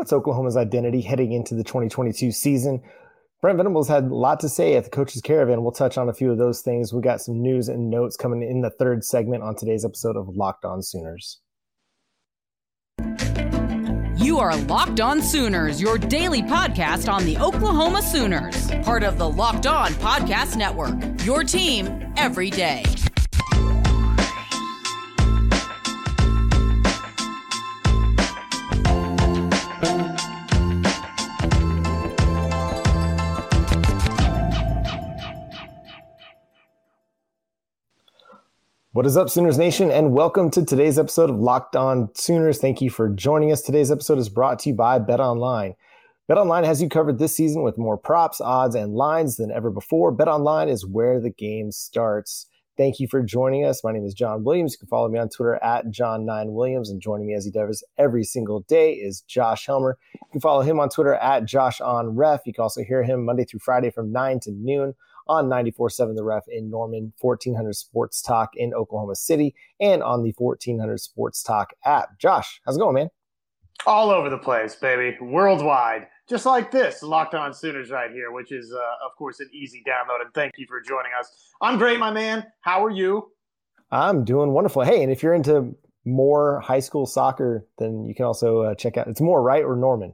What's Oklahoma's identity heading into the 2022 season? Brent Venables had a lot to say at the Coach's Caravan. We'll touch on a few of those things. We got some news and notes coming in the third segment on today's episode of Locked On Sooners. You are Locked On Sooners, your daily podcast on the Oklahoma Sooners, part of the Locked On Podcast Network. Your team every day. What is up, Sooners Nation, and welcome to today's episode of Locked On Sooners. Thank you for joining us. Today's episode is brought to you by Bet Online. Bet Online has you covered this season with more props, odds, and lines than ever before. Bet Online is where the game starts. Thank you for joining us. My name is John Williams. You can follow me on Twitter at John9Williams, and joining me as he does every single day is Josh Helmer. You can follow him on Twitter at JoshOnRef. You can also hear him Monday through Friday from 9 to noon on 94.7 The Ref in Norman, 1400 Sports Talk in Oklahoma City, and on the 1400 Sports Talk app. Josh, how's it going, man? All over the place, baby. Worldwide. Just like this, Locked On Sooners right here, which is, uh, of course, an easy download. And thank you for joining us. I'm great, my man. How are you? I'm doing wonderful. Hey, and if you're into more high school soccer, then you can also uh, check out. It's more right or Norman.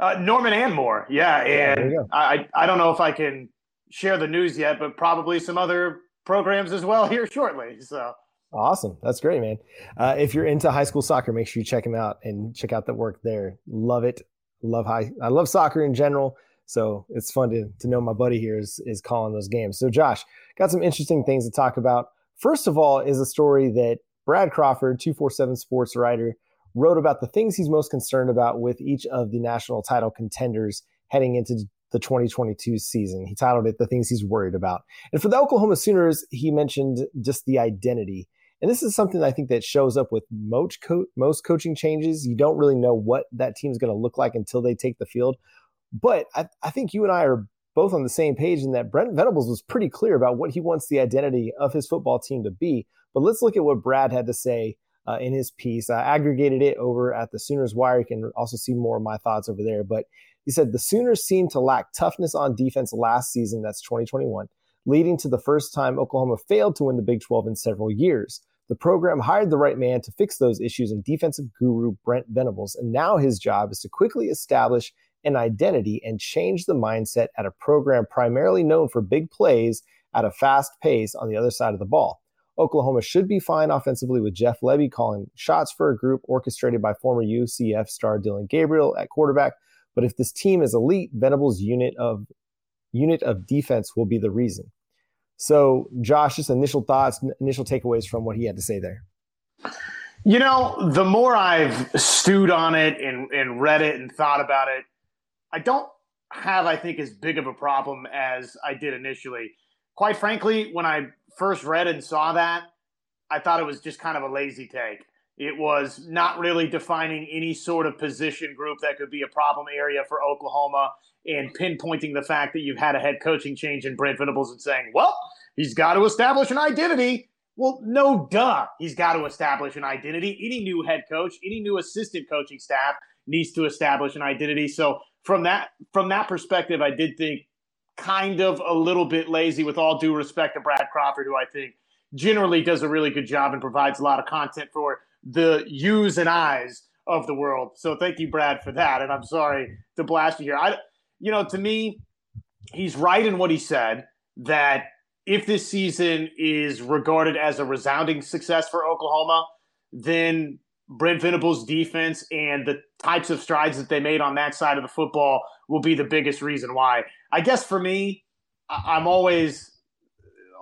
Uh, Norman and more, yeah. And yeah, I, I don't know if I can share the news yet, but probably some other programs as well here shortly. So awesome. That's great, man. Uh, if you're into high school soccer, make sure you check them out and check out the work there. Love it. Love high. I love soccer in general. So it's fun to, to know my buddy here is, is calling those games. So Josh, got some interesting things to talk about. First of all, is a story that Brad Crawford, 247 sports writer, wrote about the things he's most concerned about with each of the national title contenders heading into the 2022 season. He titled it The Things He's Worried About. And for the Oklahoma Sooners, he mentioned just the identity. And this is something I think that shows up with most, co- most coaching changes. You don't really know what that team's going to look like until they take the field. But I, I think you and I are both on the same page in that Brent Venables was pretty clear about what he wants the identity of his football team to be. But let's look at what Brad had to say uh, in his piece. I aggregated it over at the Sooners Wire. You can also see more of my thoughts over there. But he said the Sooners seemed to lack toughness on defense last season, that's 2021, leading to the first time Oklahoma failed to win the Big 12 in several years. The program hired the right man to fix those issues in defensive guru Brent Venables, and now his job is to quickly establish an identity and change the mindset at a program primarily known for big plays at a fast pace on the other side of the ball. Oklahoma should be fine offensively with Jeff Lebby calling shots for a group orchestrated by former UCF star Dillon Gabriel at quarterback, but if this team is elite, Venables' unit of unit of defense will be the reason. So, Josh, just initial thoughts, initial takeaways from what he had to say there. You know, the more I've stewed on it and, and read it and thought about it, I don't have, I think, as big of a problem as I did initially. Quite frankly, when I first read and saw that, I thought it was just kind of a lazy take. It was not really defining any sort of position group that could be a problem area for Oklahoma and pinpointing the fact that you've had a head coaching change in Brent Venables and saying, well, he's got to establish an identity. Well, no duh. He's got to establish an identity. Any new head coach, any new assistant coaching staff needs to establish an identity. So from that from that perspective, I did think kind of a little bit lazy with all due respect to Brad Crawford, who I think generally does a really good job and provides a lot of content for the yous and eyes of the world. So thank you, Brad, for that. And I'm sorry to blast you here. I, you know, to me, he's right in what he said that if this season is regarded as a resounding success for Oklahoma, then Brent Venables' defense and the types of strides that they made on that side of the football will be the biggest reason why. I guess for me, I'm always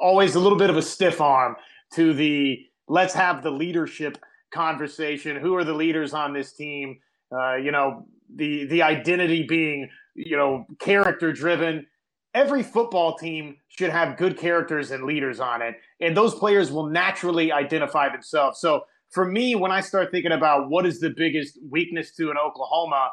always a little bit of a stiff arm to the let's have the leadership conversation. Who are the leaders on this team? Uh, you know, the the identity being you know character driven. Every football team should have good characters and leaders on it, and those players will naturally identify themselves. So for me, when I start thinking about what is the biggest weakness to an Oklahoma,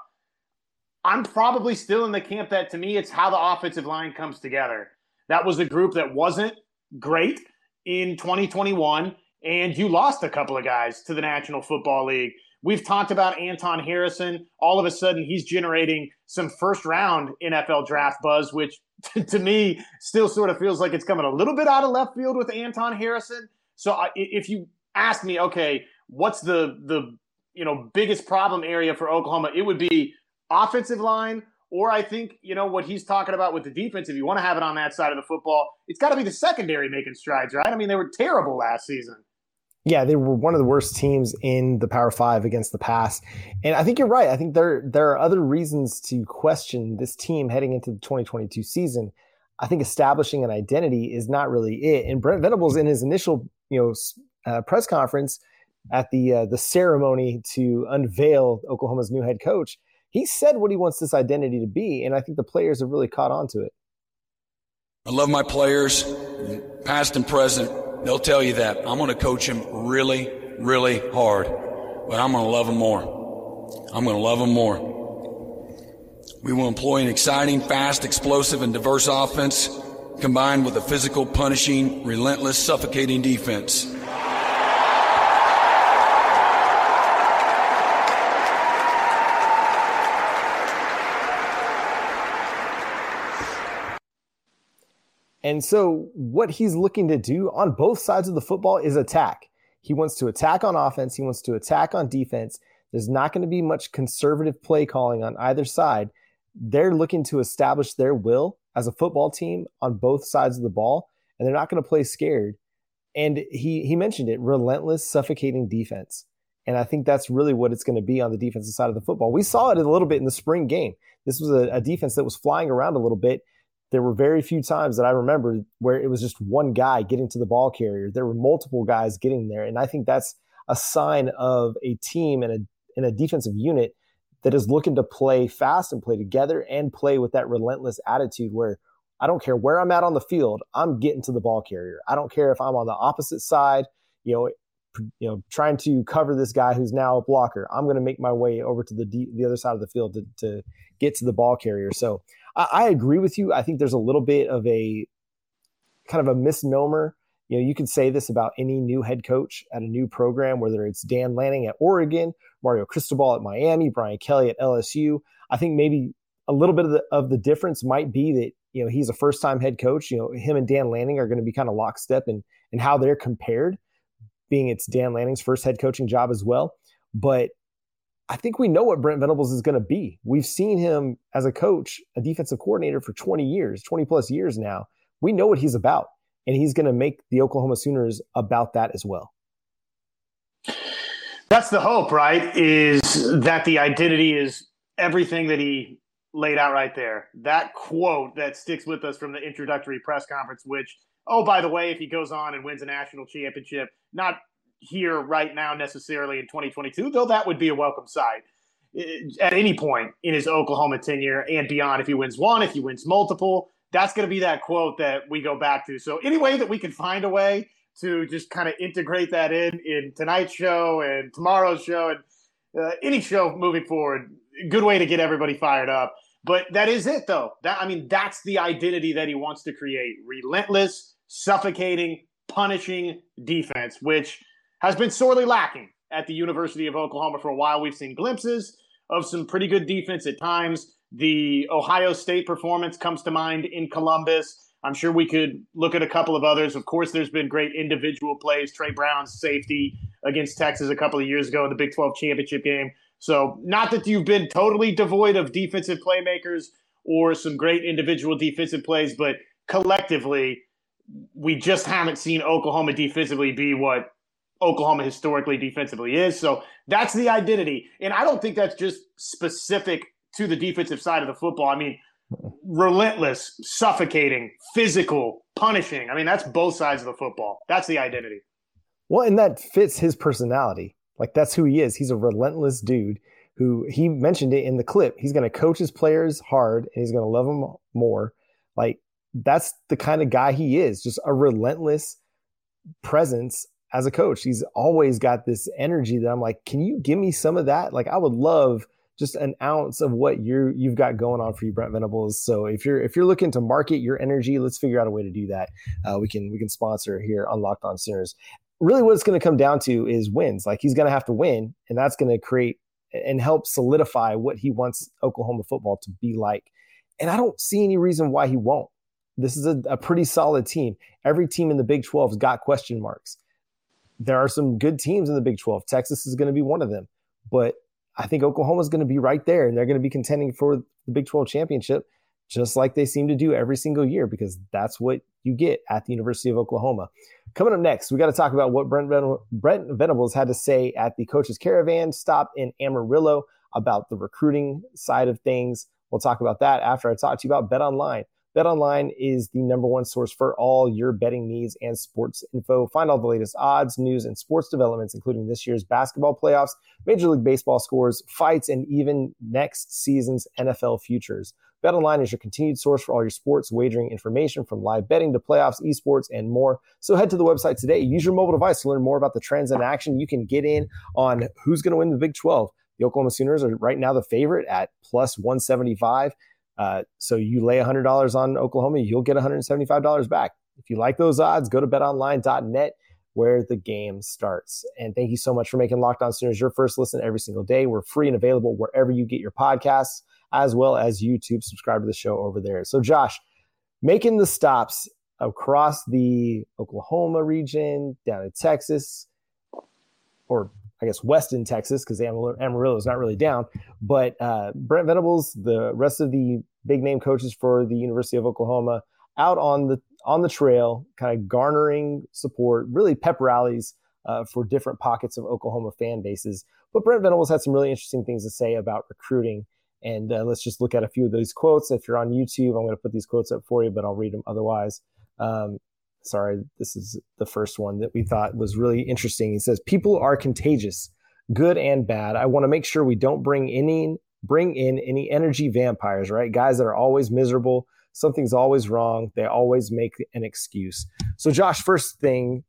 I'm probably still in the camp that to me it's how the offensive line comes together. That was a group that wasn't great in 2021 and you lost a couple of guys to the National Football League We've talked about Anton Harrison. All of a sudden, he's generating some first round NFL draft buzz, which to me still sort of feels like it's coming a little bit out of left field with Anton Harrison. So if you ask me, okay, what's the the you know biggest problem area for Oklahoma? It would be offensive line, or I think you know what he's talking about with the defense. If you want to have it on that side of the football, it's got to be the secondary making strides, right? I mean, they were terrible last season. Yeah, they were one of the worst teams in the Power Five against the pass, and I think you're right. I think there there are other reasons to question this team heading into the 2022 season. I think establishing an identity is not really it. And Brent Venables, in his initial you know uh, press conference at the uh, the ceremony to unveil Oklahoma's new head coach, he said what he wants this identity to be, and I think the players have really caught on to it. I love my players, past and present. They'll tell you that. I'm going to coach them really, really hard, but I'm going to love them more. I'm going to love them more. We will employ an exciting, fast, explosive, and diverse offense combined with a physical, punishing, relentless, suffocating defense. And so, what he's looking to do on both sides of the football is attack. He wants to attack on offense, he wants to attack on defense. There's not going to be much conservative play calling on either side. They're looking to establish their will as a football team on both sides of the ball, and they're not going to play scared. And he he mentioned it, relentless, suffocating defense. And I think that's really what it's going to be on the defensive side of the football. We saw it a little bit in the spring game. This was a, a defense that was flying around a little bit. There were very few times that I remember where it was just one guy getting to the ball carrier. There were multiple guys getting there. And I think that's a sign of a team and a, and a defensive unit that is looking to play fast and play together and play with that relentless attitude where I don't care where I'm at on the field, I'm getting to the ball carrier. I don't care if I'm on the opposite side, you know, you know, trying to cover this guy who's now a blocker. I'm going to make my way over to the the other side of the field to, to get to the ball carrier. So I, I agree with you. I think there's a little bit of a kind of a misnomer you know, you can say this about any new head coach at a new program, whether it's Dan Lanning at Oregon, Mario Cristobal at Miami, Brian Kelly at LSU. I think maybe a little bit of the, of the difference might be that, you know, he's a first time head coach. You know, him and Dan Lanning are going to be kind of lockstep in, and how they're compared, being it's Dan Lanning's first head coaching job as well. But I think we know what Brent Venables is going to be. We've seen him as a coach, a defensive coordinator for 20 years, 20 plus years now. We know what he's about and he's going to make the Oklahoma Sooners about that as well. That's the hope, right? Is that the identity is everything that he laid out right there. That quote that sticks with us from the introductory press conference, which, oh, by the way, if he goes on and wins a national championship, not here right now necessarily in 2022, though that would be a welcome sight eh, at any point in his Oklahoma tenure and beyond. If he wins one, if he wins multiple, that's going to be that quote that we go back to. So any way that we can find a way to just kind of integrate that in in tonight's show and tomorrow's show and uh, any show moving forward, good way to get everybody fired up. But that is it, though. That I mean, that's the identity that he wants to create: relentless, suffocating, punishing defense, which has been sorely lacking at the University of Oklahoma for a while. We've seen glimpses of some pretty good defense at times the Ohio State performance comes to mind in Columbus. I'm sure we could look at a couple of others. Of course, there's been great individual plays. Trey Brown's safety against Texas a couple of years ago in the Big 12 championship game. So, not that you've been totally devoid of defensive playmakers or some great individual defensive plays, but collectively, we just haven't seen Oklahoma defensively be what Oklahoma historically defensively is. So, that's the identity. And I don't think that's just specific to the defensive side of the football. I mean, relentless, suffocating, physical, punishing. I mean, that's both sides of the football. That's the identity. Well, and that fits his personality. Like that's who he is. He's a relentless dude who he mentioned it in the clip. He's going to coach his players hard and he's going to love them more. Like that's the kind of guy he is, just a relentless presence as a coach. He's always got this energy that I'm like, can you give me some of that? Like I would love – just an ounce of what you you've got going on for you, Brent Venables. So if you're if you're looking to market your energy, let's figure out a way to do that. Uh, we can we can sponsor here on Locked On Sooners. really what it's going to come down to is wins. Like he's going to have to win, and that's going to create and help solidify what he wants Oklahoma football to be like. And I don't see any reason why he won't. This is a, a pretty solid team. Every team in the Big 12 has got question marks. There are some good teams in the Big 12. Texas is going to be one of them. But I think Oklahoma is going to be right there and they're going to be contending for the Big 12 championship just like they seem to do every single year because that's what you get at the University of Oklahoma. Coming up next, we got to talk about what Brent, Ven- Brent Venables had to say at the coaches caravan stop in Amarillo about the recruiting side of things. We'll talk about that after I talk to you about Bet Online. BetOnline is the number one source for all your betting needs and sports info. Find all the latest odds, news, and sports developments, including this year's basketball playoffs, Major League Baseball scores, fights, and even next season's NFL futures. BetOnline is your continued source for all your sports wagering information from live betting to playoffs, esports, and more. So head to the website today. Use your mobile device to learn more about the trends in action. You can get in on who's going to win the Big 12. The Oklahoma Sooners are right now the favorite at plus 175. Uh, so you lay $100 on Oklahoma, you'll get $175 back. If you like those odds, go to betonline.net where the game starts. And thank you so much for making Locked On Sooners your first listen every single day. We're free and available wherever you get your podcasts as well as YouTube. Subscribe to the show over there. So, Josh, making the stops across the Oklahoma region, down to Texas, or I guess Weston, Texas, because Amarillo is not really down. But uh, Brent Venables, the rest of the big name coaches for the University of Oklahoma, out on the on the trail, kind of garnering support, really pep rallies uh, for different pockets of Oklahoma fan bases. But Brent Venables had some really interesting things to say about recruiting and uh, let's just look at a few of those quotes. If you're on YouTube, I'm going to put these quotes up for you, but I'll read them otherwise. Um, sorry, this is the first one that we thought was really interesting. He says, "People are contagious, good and bad. I want to make sure we don't bring any bring in any energy vampires, right? Guys that are always miserable. Something's always wrong. They always make an excuse." So, Josh, first thing,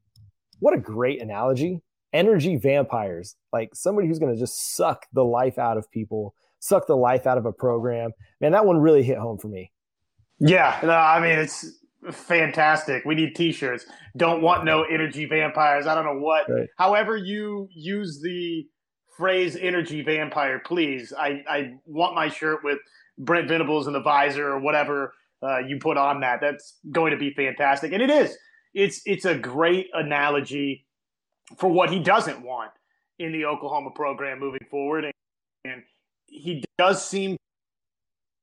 what a great analogy. Energy vampires, like somebody who's going to just suck the life out of people suck the life out of a program. Man, that one really hit home for me. Yeah, no, I mean it's fantastic. We need T-shirts. Don't want no energy vampires. I don't know what. Right. However, you use the phrase "energy vampire," please. I I want my shirt with Brent Venables and the visor or whatever uh, you put on that. That's going to be fantastic, and it is. It's it's a great analogy for what he doesn't want in the Oklahoma program moving forward, and, and he does seem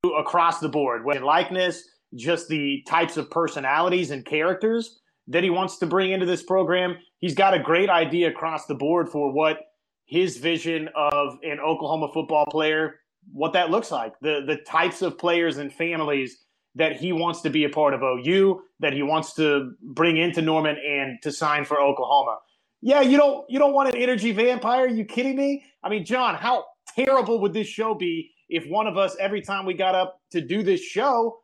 to, across the board, in likeness, just the types of personalities and characters that he wants to bring into this program. He's got a great idea across the board for what his vision of an Oklahoma football player, what that looks like, the the types of players and families that he wants to be a part of OU, that he wants to bring into Norman and to sign for Oklahoma. Yeah, you don't you don't want an energy vampire? Are you kidding me? I mean, John, how terrible would this show be if one of us, every time we got up to do this show,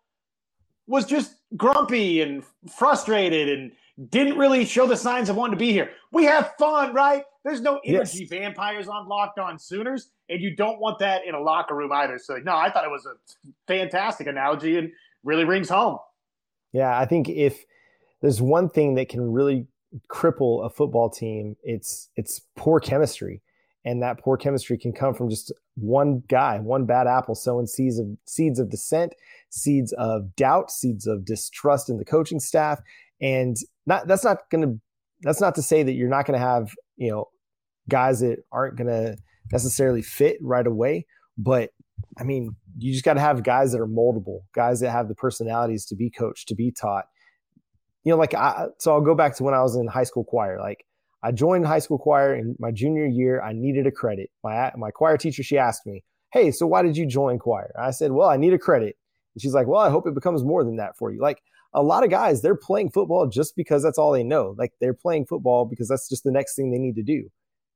was just grumpy and frustrated and didn't really show the signs of wanting to be here? We have fun, right? There's no energy yes. vampires on Locked On Sooners, and you don't want that in a locker room either. So, no, I thought it was a fantastic analogy and really rings home. Yeah, I think if there's one thing that can really cripple a football team, it's it's poor chemistry and that poor chemistry can come from just one guy, one bad apple sowing seeds of seeds of dissent, seeds of doubt, seeds of distrust in the coaching staff, and not that's not going to that's not to say that you're not going to have you know guys that aren't going to necessarily fit right away, but I mean you just got to have guys that are moldable, guys that have the personalities to be coached, to be taught. You know, like I, so I'll go back to when I was in high school choir, like I joined high school choir in my junior year. I needed a credit. My my choir teacher she asked me, "Hey, so why did you join choir?" I said, "Well, I need a credit." And she's like, "Well, I hope it becomes more than that for you." Like a lot of guys, they're playing football just because that's all they know. Like they're playing football because that's just the next thing they need to do.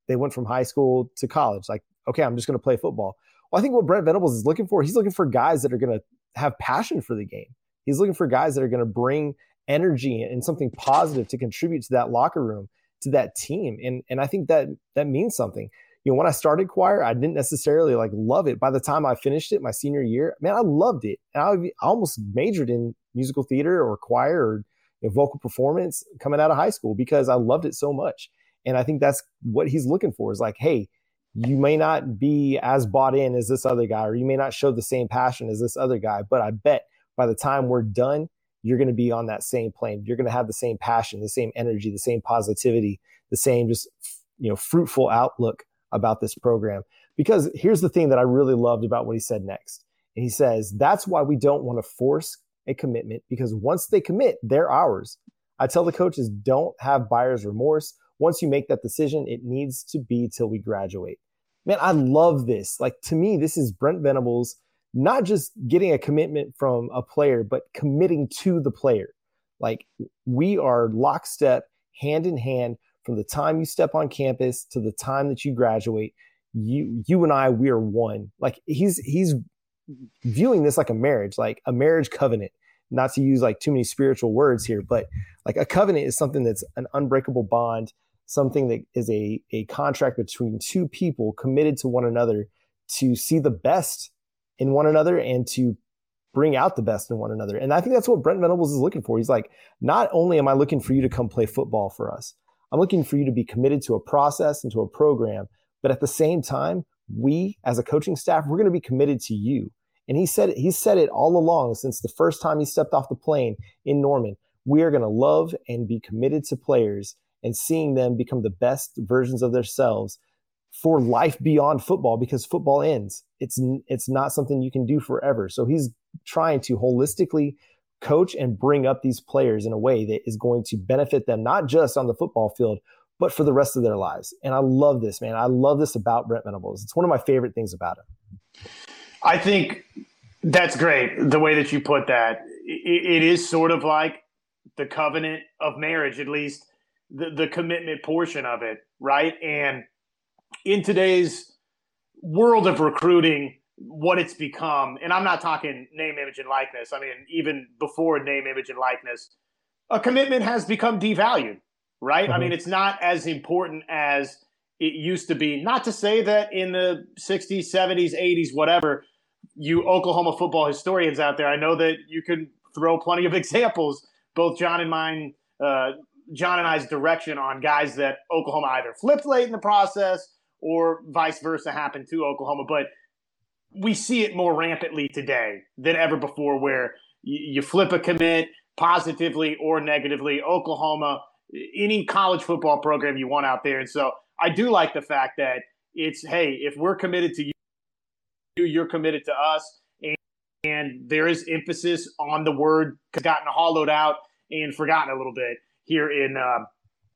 They went from high school to college. Like, okay, I'm just going to play football. Well, I think what Brent Venables is looking for, he's looking for guys that are going to have passion for the game. He's looking for guys that are going to bring energy and something positive to contribute to that locker room to that team. And and I think that that means something. You know, when I started choir, I didn't necessarily like love it. By the time I finished it my senior year, man, I loved it. And I, almost majored in musical theater or choir or you know, vocal performance coming out of high school because I loved it so much. And I think that's what he's looking for is like, hey, you may not be as bought in as this other guy, or you may not show the same passion as this other guy, but I bet by the time we're done, you're going to be on that same plane. You're going to have the same passion, the same energy, the same positivity, the same just you know fruitful outlook about this program. Because here's the thing that I really loved about what he said next. And he says, that's why we don't want to force a commitment because once they commit, they're ours. I tell the coaches, don't have buyer's remorse. Once you make that decision, it needs to be till we graduate. Man, I love this. Like to me, this is Brent Venables not just getting a commitment from a player, but committing to the player. Like we are lockstep, hand in hand from the time you step on campus to the time that you graduate. You, you and I, we are one. Like he's he's viewing this like a marriage, like a marriage covenant. Not to use like too many spiritual words here, but like a covenant is something that's an unbreakable bond, something that is a a contract between two people committed to one another to see the best in one another and to bring out the best in one another. And I think that's what Brent Venables is looking for. He's like, not only am I looking for you to come play football for us, I'm looking for you to be committed to a process and to a program. But at the same time, we as a coaching staff, we're going to be committed to you. And he said he said it all along since the first time he stepped off the plane in Norman. We are going to love and be committed to players and seeing them become the best versions of themselves for life beyond football because football ends. It's it's not something you can do forever. So he's trying to holistically coach and bring up these players in a way that is going to benefit them not just on the football field but for the rest of their lives. And I love this, man. I love this about Brent Venables. It's one of my favorite things about him. I think that's great the way that you put that. it, is sort of like the covenant of marriage, at least the, the commitment portion of it, right? And in today's world of recruiting, what it's become, and I'm not talking name, image, and likeness. I mean, even before name, image, and likeness, a commitment has become devalued, right? Mm-hmm. I mean, it's not as important as it used to be. Not to say that in the 60s, 70s, 80s, whatever, you Oklahoma football historians out there, I know that you can throw plenty of examples, both John and mine, uh, John and I's direction on guys that Oklahoma either flipped late in the process or vice versa happened to Oklahoma. But we see it more rampantly today than ever before, where you, flip a commit positively or negatively. Oklahoma, any college football program you want out there. And so I do like the fact that it's, hey, if we're committed to you, you're committed to us. And, and there is emphasis on the word it's gotten hollowed out and forgotten a little bit here in, uh,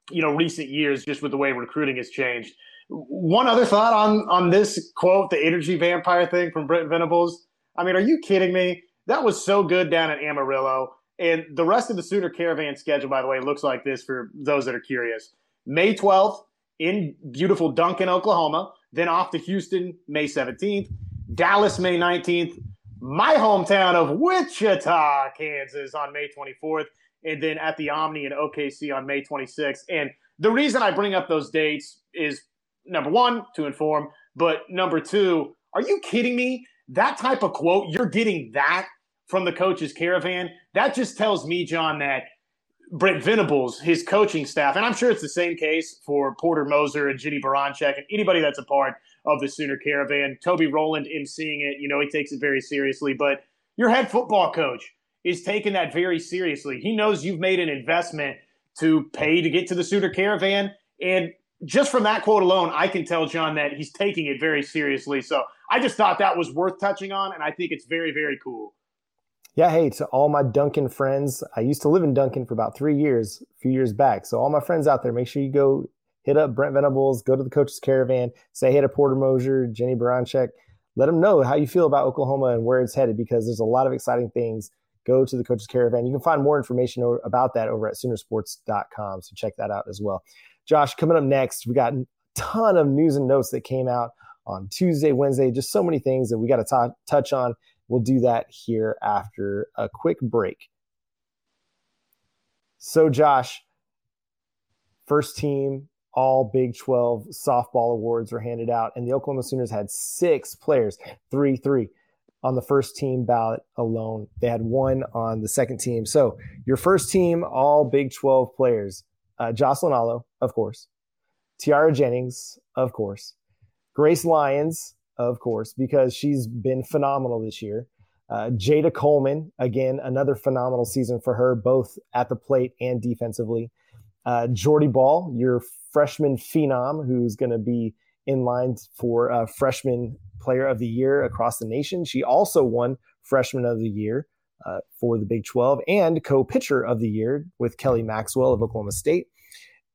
you know, recent years, just with the way recruiting has changed. One other thought on on this quote, the energy vampire thing from Brent Venables. I mean, are you kidding me? That was so good down at Amarillo. And the rest of the Sooner Caravan schedule, by the way, looks like this for those that are curious. May 12th in beautiful Duncan, Oklahoma. Then off to Houston, May 17th. Dallas, May 19th. My hometown of Wichita, Kansas, on May 24th. And then at the Omni in OKC on May 26th. And the reason I bring up those dates is number one, to inform, but number two, are you kidding me? That type of quote, you're getting that from the coach's caravan. That just tells me, John, that Brent Venables, his coaching staff, and I'm sure it's the same case for Porter Moser and Jennie Baranczyk and anybody that's a part of the Sooner Caravan. Toby Rowland in seeing it, you know, he takes it very seriously. But your head football coach is taking that very seriously. He knows you've made an investment to pay to get to the Sooner Caravan, and just from that quote alone, I can tell John that he's taking it very seriously. So I just thought that was worth touching on, and I think it's very, very cool. Yeah, hey, to all my Duncan friends, I used to live in Duncan for about three years, a few years back. So all my friends out there, make sure you go hit up Brent Venables, go to the coach's caravan, say hey to Porter Moser, Jennie Baranczyk. Let them know how you feel about Oklahoma and where it's headed because there's a lot of exciting things. Go to the coach's caravan. You can find more information about that over at Soonersports.com. So check that out as well. Josh, coming up next, we got a ton of news and notes that came out on Tuesday, Wednesday, just so many things that we got to t- touch on. We'll do that here after a quick break. So, Josh, first team all Big 12 softball awards were handed out, and the Oklahoma Sooners had six players, three, three, on the first team ballot alone. They had one on the second team. So your first team, all Big 12 players, uh, Jocelyn Alo, of course, Tiare Jennings, of course, Grace Lyons, of course, because she's been phenomenal this year. Uh, Jayda Coleman, again, another phenomenal season for her, both at the plate and defensively. Uh, Jordy Bahl, your freshman phenom, who's going to be in line for uh, freshman player of the year across the nation. She also won freshman of the year uh, for the Big 12 and co pitcher of the year with Kelly Maxwell of Oklahoma State.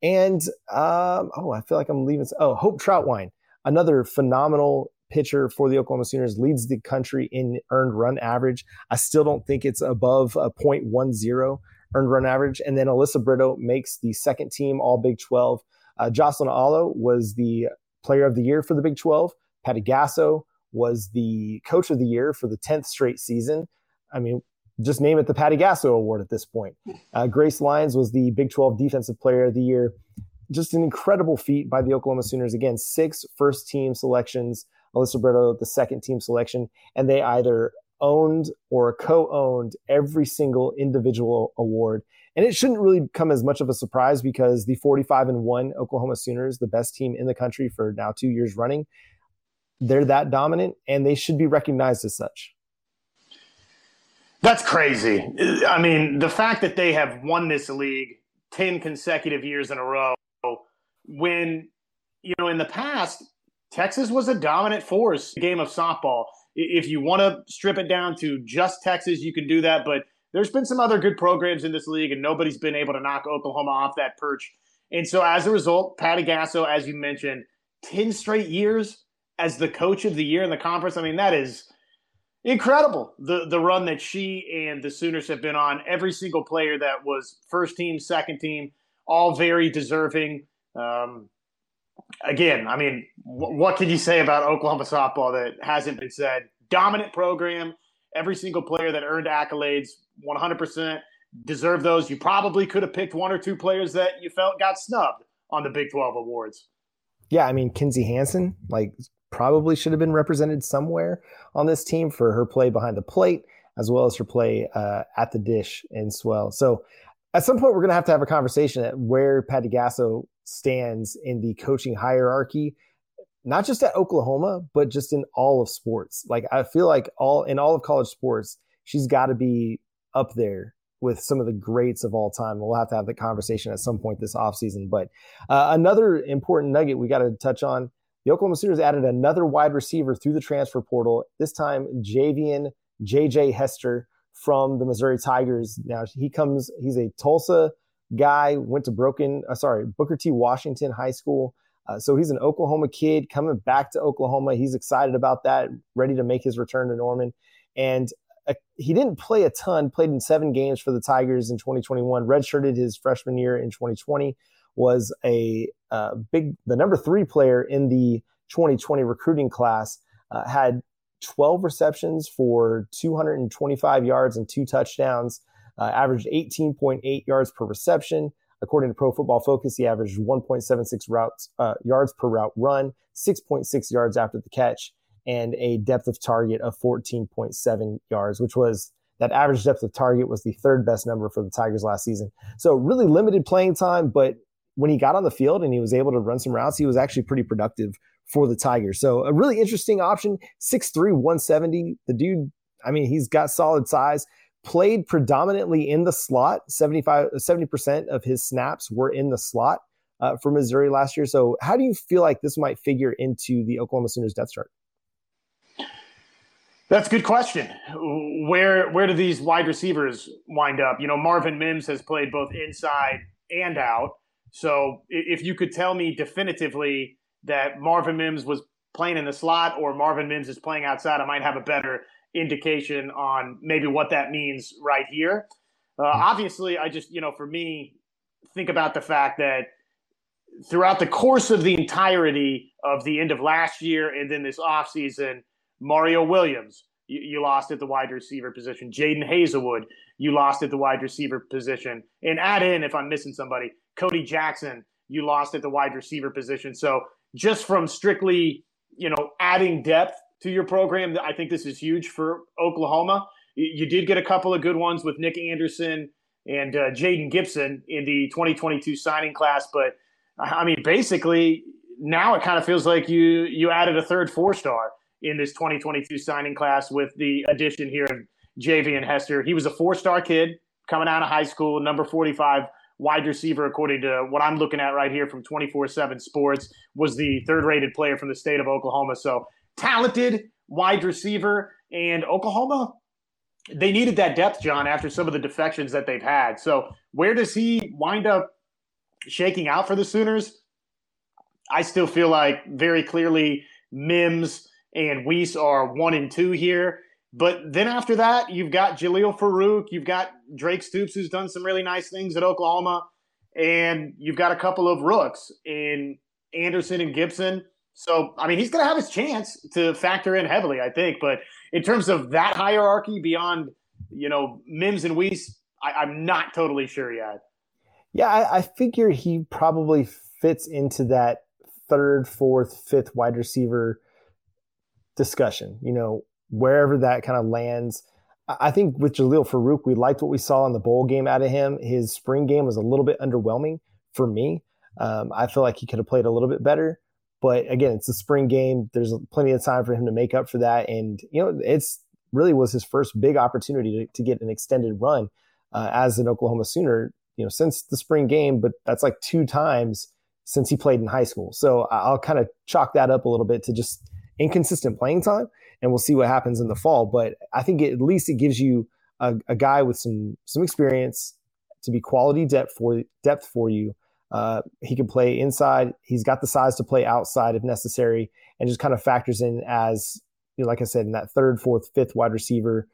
And um, oh, I feel like I'm leaving. Oh, Hope Trautwein, another phenomenal pitcher for the Oklahoma Sooners, leads the country in earned run average. I still don't think it's above a 0.10 earned run average. And then Alyssa Brito makes the second team All Big 12. Uh, Jocelyn Alo was the player of the year for the Big 12. Patty Gasso was the coach of the year for the 10th straight season. I mean, just name it the Patty Gasso Award at this point. Uh, Grace Lyons was the Big 12 Defensive Player of the Year. Just an incredible feat by the Oklahoma Sooners. Again, six first team selections. Alyssa Brito, the second team selection, and they either owned or co-owned every single individual award. And it shouldn't really come as much of a surprise because the 45 and 1 Oklahoma Sooners, the best team in the country for now 2 years running, they're that dominant and they should be recognized as such. That's crazy. I mean, the fact that they have won this league 10 consecutive years in a row when you know in the past Texas was a dominant force game of softball. If you want to strip it down to just Texas, you can do that, but there's been some other good programs in this league and nobody's been able to knock Oklahoma off that perch. And so as a result, Patty Gasso, as you mentioned, 10 straight years as the coach of the year in the conference. I mean, that is incredible. The the run that she and the Sooners have been on. Every single player that was first team, second team, all very deserving. Um, again, I mean, w- what can you say about Oklahoma softball that hasn't been said? Dominant program. Every single player that earned accolades, 100% deserve those. You probably could have picked one or two players that you felt got snubbed on the Big 12 awards. Yeah, I mean, Kinzie Hansen, like probably should have been represented somewhere on this team for her play behind the plate as well as her play uh, at the dish and swell. So at some point, we're going to have to have a conversation at where Patty Gasso stands in the coaching hierarchy, not just at Oklahoma, but just in all of sports. Like I feel like all in all of college sports, she's got to be up there with some of the greats of all time. We'll have to have the conversation at some point this offseason. But uh, another important nugget we got to touch on the Oklahoma Sooners added another wide receiver through the transfer portal, this time Javian JJ Hester from the Missouri Tigers. Now he comes, he's a Tulsa guy, went to Broken, uh, sorry, Booker T. Washington High School. Uh, so he's an Oklahoma kid coming back to Oklahoma. He's excited about that, ready to make his return to Norman. And uh, he didn't play a ton, played in seven games for the Tigers in 2021, redshirted his freshman year in 2020, was a uh, big, the number three player in the 2020 recruiting class, uh, had 12 receptions for 225 yards and two touchdowns, uh, averaged 18.8 yards per reception. According to Pro Football Focus, he averaged 1.76 routes uh, yards per route run, 6.6 yards after the catch, and a depth of target of 14.7 yards, which was that average depth of target was the third best number for the Tigers last season. So really limited playing time, but when he got on the field and he was able to run some routes, he was actually pretty productive for the Tigers. So a really interesting option. 6'3, 170. The dude, I mean, he's got solid size. Played predominantly in the slot. 75, 70% of his snaps were in the slot uh, for Missouri last year. So how do you feel like this might figure into the Oklahoma Sooners depth chart? That's a good question. Where where do these wide receivers wind up? You know, Marvin Mims has played both inside and out. So if you could tell me definitively that Marvin Mims was playing in the slot or Marvin Mims is playing outside, I might have a better indication on maybe what that means right here. Uh, hmm. obviously, I just, you know, for me, think about the fact that throughout the course of the entirety of the end of last year and then this offseason, Mario Williams, you, you lost at the wide receiver position. Jadon Haselwood, you lost at the wide receiver position. And add in, if I'm missing somebody, Cody Jackson, you lost at the wide receiver position. So just from strictly, you know, adding depth to your program. I think this is huge for Oklahoma. You did get a couple of good ones with Nic Anderson and uh, Jayden Gibson in the 2022 signing class, but I mean, basically, now it kind of feels like you you added a third four star in this 2022 signing class with the addition here of Javien Hester. He was a four star kid coming out of high school, number 45 wide receiver, according to what I'm looking at right here from 24 7 Sports, was the third rated player from the state of Oklahoma. So talented wide receiver. And Oklahoma, they needed that depth, John, after some of the defections that they've had. So where does he wind up shaking out for the Sooners? I still feel like very clearly Mims and Wease are one and two here. But then after that, you've got Jalil Farooq, you've got Drake Stoops, who's done some really nice things at Oklahoma, and you've got a couple of rooks in Anderson and Gibson. So, I mean, he's going to have his chance to factor in heavily, I think. But in terms of that hierarchy beyond, you know, Mims and Wease, I, am not totally sure yet. Yeah, I, I figure he probably fits into that third, fourth, fifth wide receiver discussion. You know, wherever that kind of lands. I think with Jalil Farooq, we liked what we saw in the bowl game out of him. His spring game was a little bit underwhelming for me. Um, I feel like he could have played a little bit better. But again, it's a spring game. There's plenty of time for him to make up for that. And, you know, it's really was his first big opportunity to, to get an extended run uh, as an Oklahoma Sooner, you know, since the spring game. But that's like two times since he played in high school. So I'll kind of chalk that up a little bit to just inconsistent playing time and we'll see what happens in the fall. But I think it, at least it gives you a, a, guy with some some experience to be quality depth for depth for you. Uh, he can play inside. He's got the size to play outside if necessary, and just kind of factors in as you know, like I said, in that third, fourth, fifth wide receiver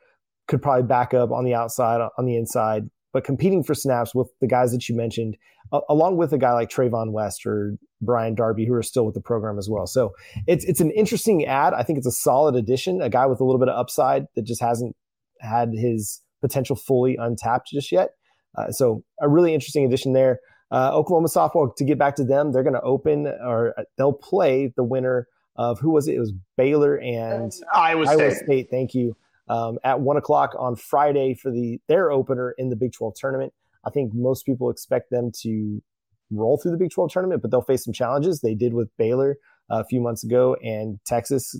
could probably back up on the outside, on the inside, but competing for snaps with the guys that you mentioned, uh, along with a guy like Trayvon West or Brian Darby, who are still with the program as well. So it's it's an interesting ad. I think it's a solid addition. A guy with a little bit of upside that just hasn't had his potential fully untapped just yet. Uh, so a really interesting addition there. Uh, Oklahoma softball. To get back to them, they're going to open or uh, they'll play the winner of who was it? It was Baylor and Iowa State. Iowa State thank you. Um, at one o'clock on Friday for the their opener in the Big 12 tournament. I think most people expect them to roll through the Big 12 tournament, but they'll face some challenges. They did with Baylor uh, a few months ago, and Texas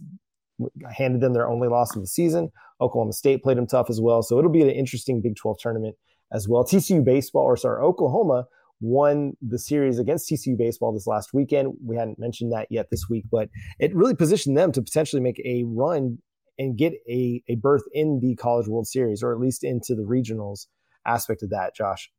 handed them their only loss of the season. Oklahoma State played them tough as well. So it'll be an interesting Big 12 tournament as well. TCU baseball, or sorry, Oklahoma won the series against TCU baseball this last weekend. We hadn't mentioned that yet this week, but it really positioned them to potentially make a run and get a, a berth in the College World Series, or at least into the regionals aspect of that, Josh.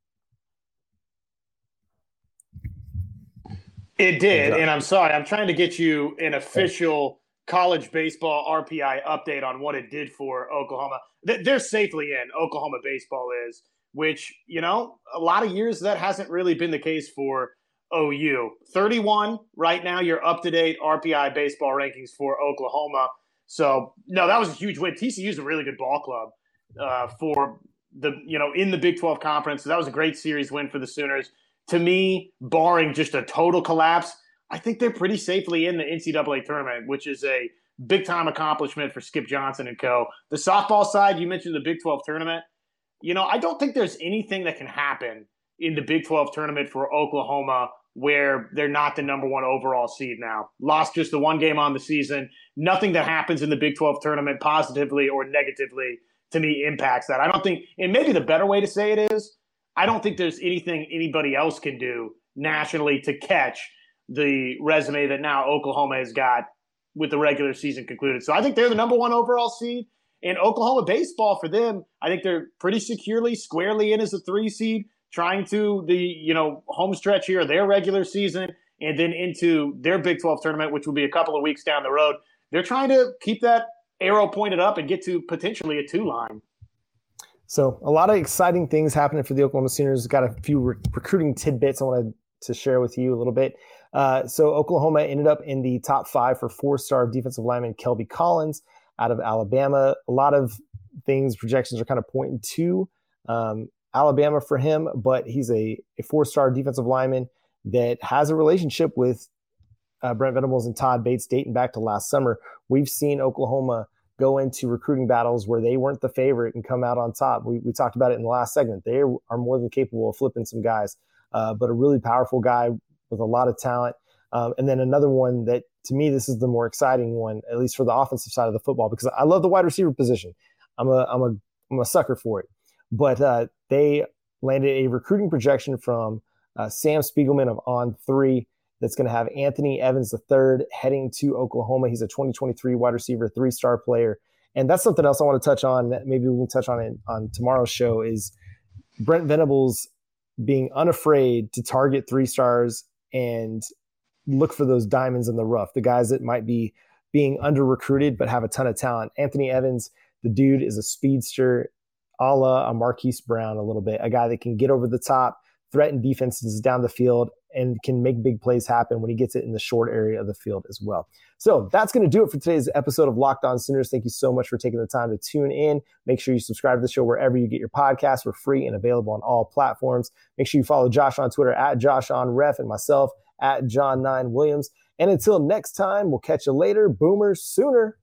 It did, and I'm sorry. I'm trying to get you an official college baseball RPI update on what it did for Oklahoma. They're safely in. Oklahoma baseball is, which you know, a lot of years that hasn't really been the case for OU. 31 right now. Your up to date RPI baseball rankings for Oklahoma. So no, that was a huge win. TCU is a really good ball club uh, for the you know in the Big 12 conference. So that was a great series win for the Sooners to me, barring just a total collapse, I think they're pretty safely in the NCAA tournament, which is a big time accomplishment for Skip Johnson and co. The softball side, you mentioned the Big 12 tournament. You know, I don't think there's anything that can happen in the Big 12 tournament for Oklahoma where they're not the number one overall seed now. Lost just the one game on the season. Nothing that happens in the Big 12 tournament positively or negatively to me impacts that. I don't think, and maybe the better way to say it is I don't think there's anything anybody else can do nationally to catch the resume that now Oklahoma has got with the regular season concluded. So I think they're the number one overall seed. And Oklahoma baseball for them, I think they're pretty securely, squarely in as a three seed, trying to the you know home stretch here, their regular season, and then into their Big 12 tournament, which will be a couple of weeks down the road. They're trying to keep that arrow pointed up and get to potentially a two line. So a lot of exciting things happening for the Oklahoma Sooners. Got a few re- recruiting tidbits I wanted to share with you a little bit. Uh, so Oklahoma ended up in the top five for four-star defensive lineman Kelby Collins out of Alabama. A lot of things projections are kind of pointing to um, Alabama for him, but he's a, a four-star defensive lineman that has a relationship with uh, Brent Venables and Todd Bates dating back to last summer, we've seen Oklahoma go into recruiting battles where they weren't the favorite and come out on top. We, we talked about it in the last segment. They are more than capable of flipping some guys, uh, but a really powerful guy with a lot of talent. Um, and then another one that to me, this is the more exciting one, at least for the offensive side of the football, because I love the wide receiver position. I'm a, I'm a, I'm a sucker for it. But uh, they landed a recruiting projection from uh, Sam Spiegelman of On Three that's going to have Anthony Evans III heading to Oklahoma. He's a 2023 wide receiver, three star player. And that's something else I want to touch on. That Maybe we can touch on it on tomorrow's show is Brent Venables being unafraid to target three stars and look for those diamonds in the rough, the guys that might be being under recruited but have a ton of talent. Anthony Evans, the dude is a speedster, a la a Marquise Brown, a little bit, a guy that can get over the top, threaten defenses down the field, and can make big plays happen when he gets it in the short area of the field as well. So that's going to do it for today's episode of Locked On Sooners. Thank you so much for taking the time to tune in. Make sure you subscribe to the show wherever you get your podcasts. We're free and available on all platforms. Make sure you follow Josh on Twitter at Josh on Ref and myself at John Nine Williams. And until next time, we'll catch you later. Boomers sooner.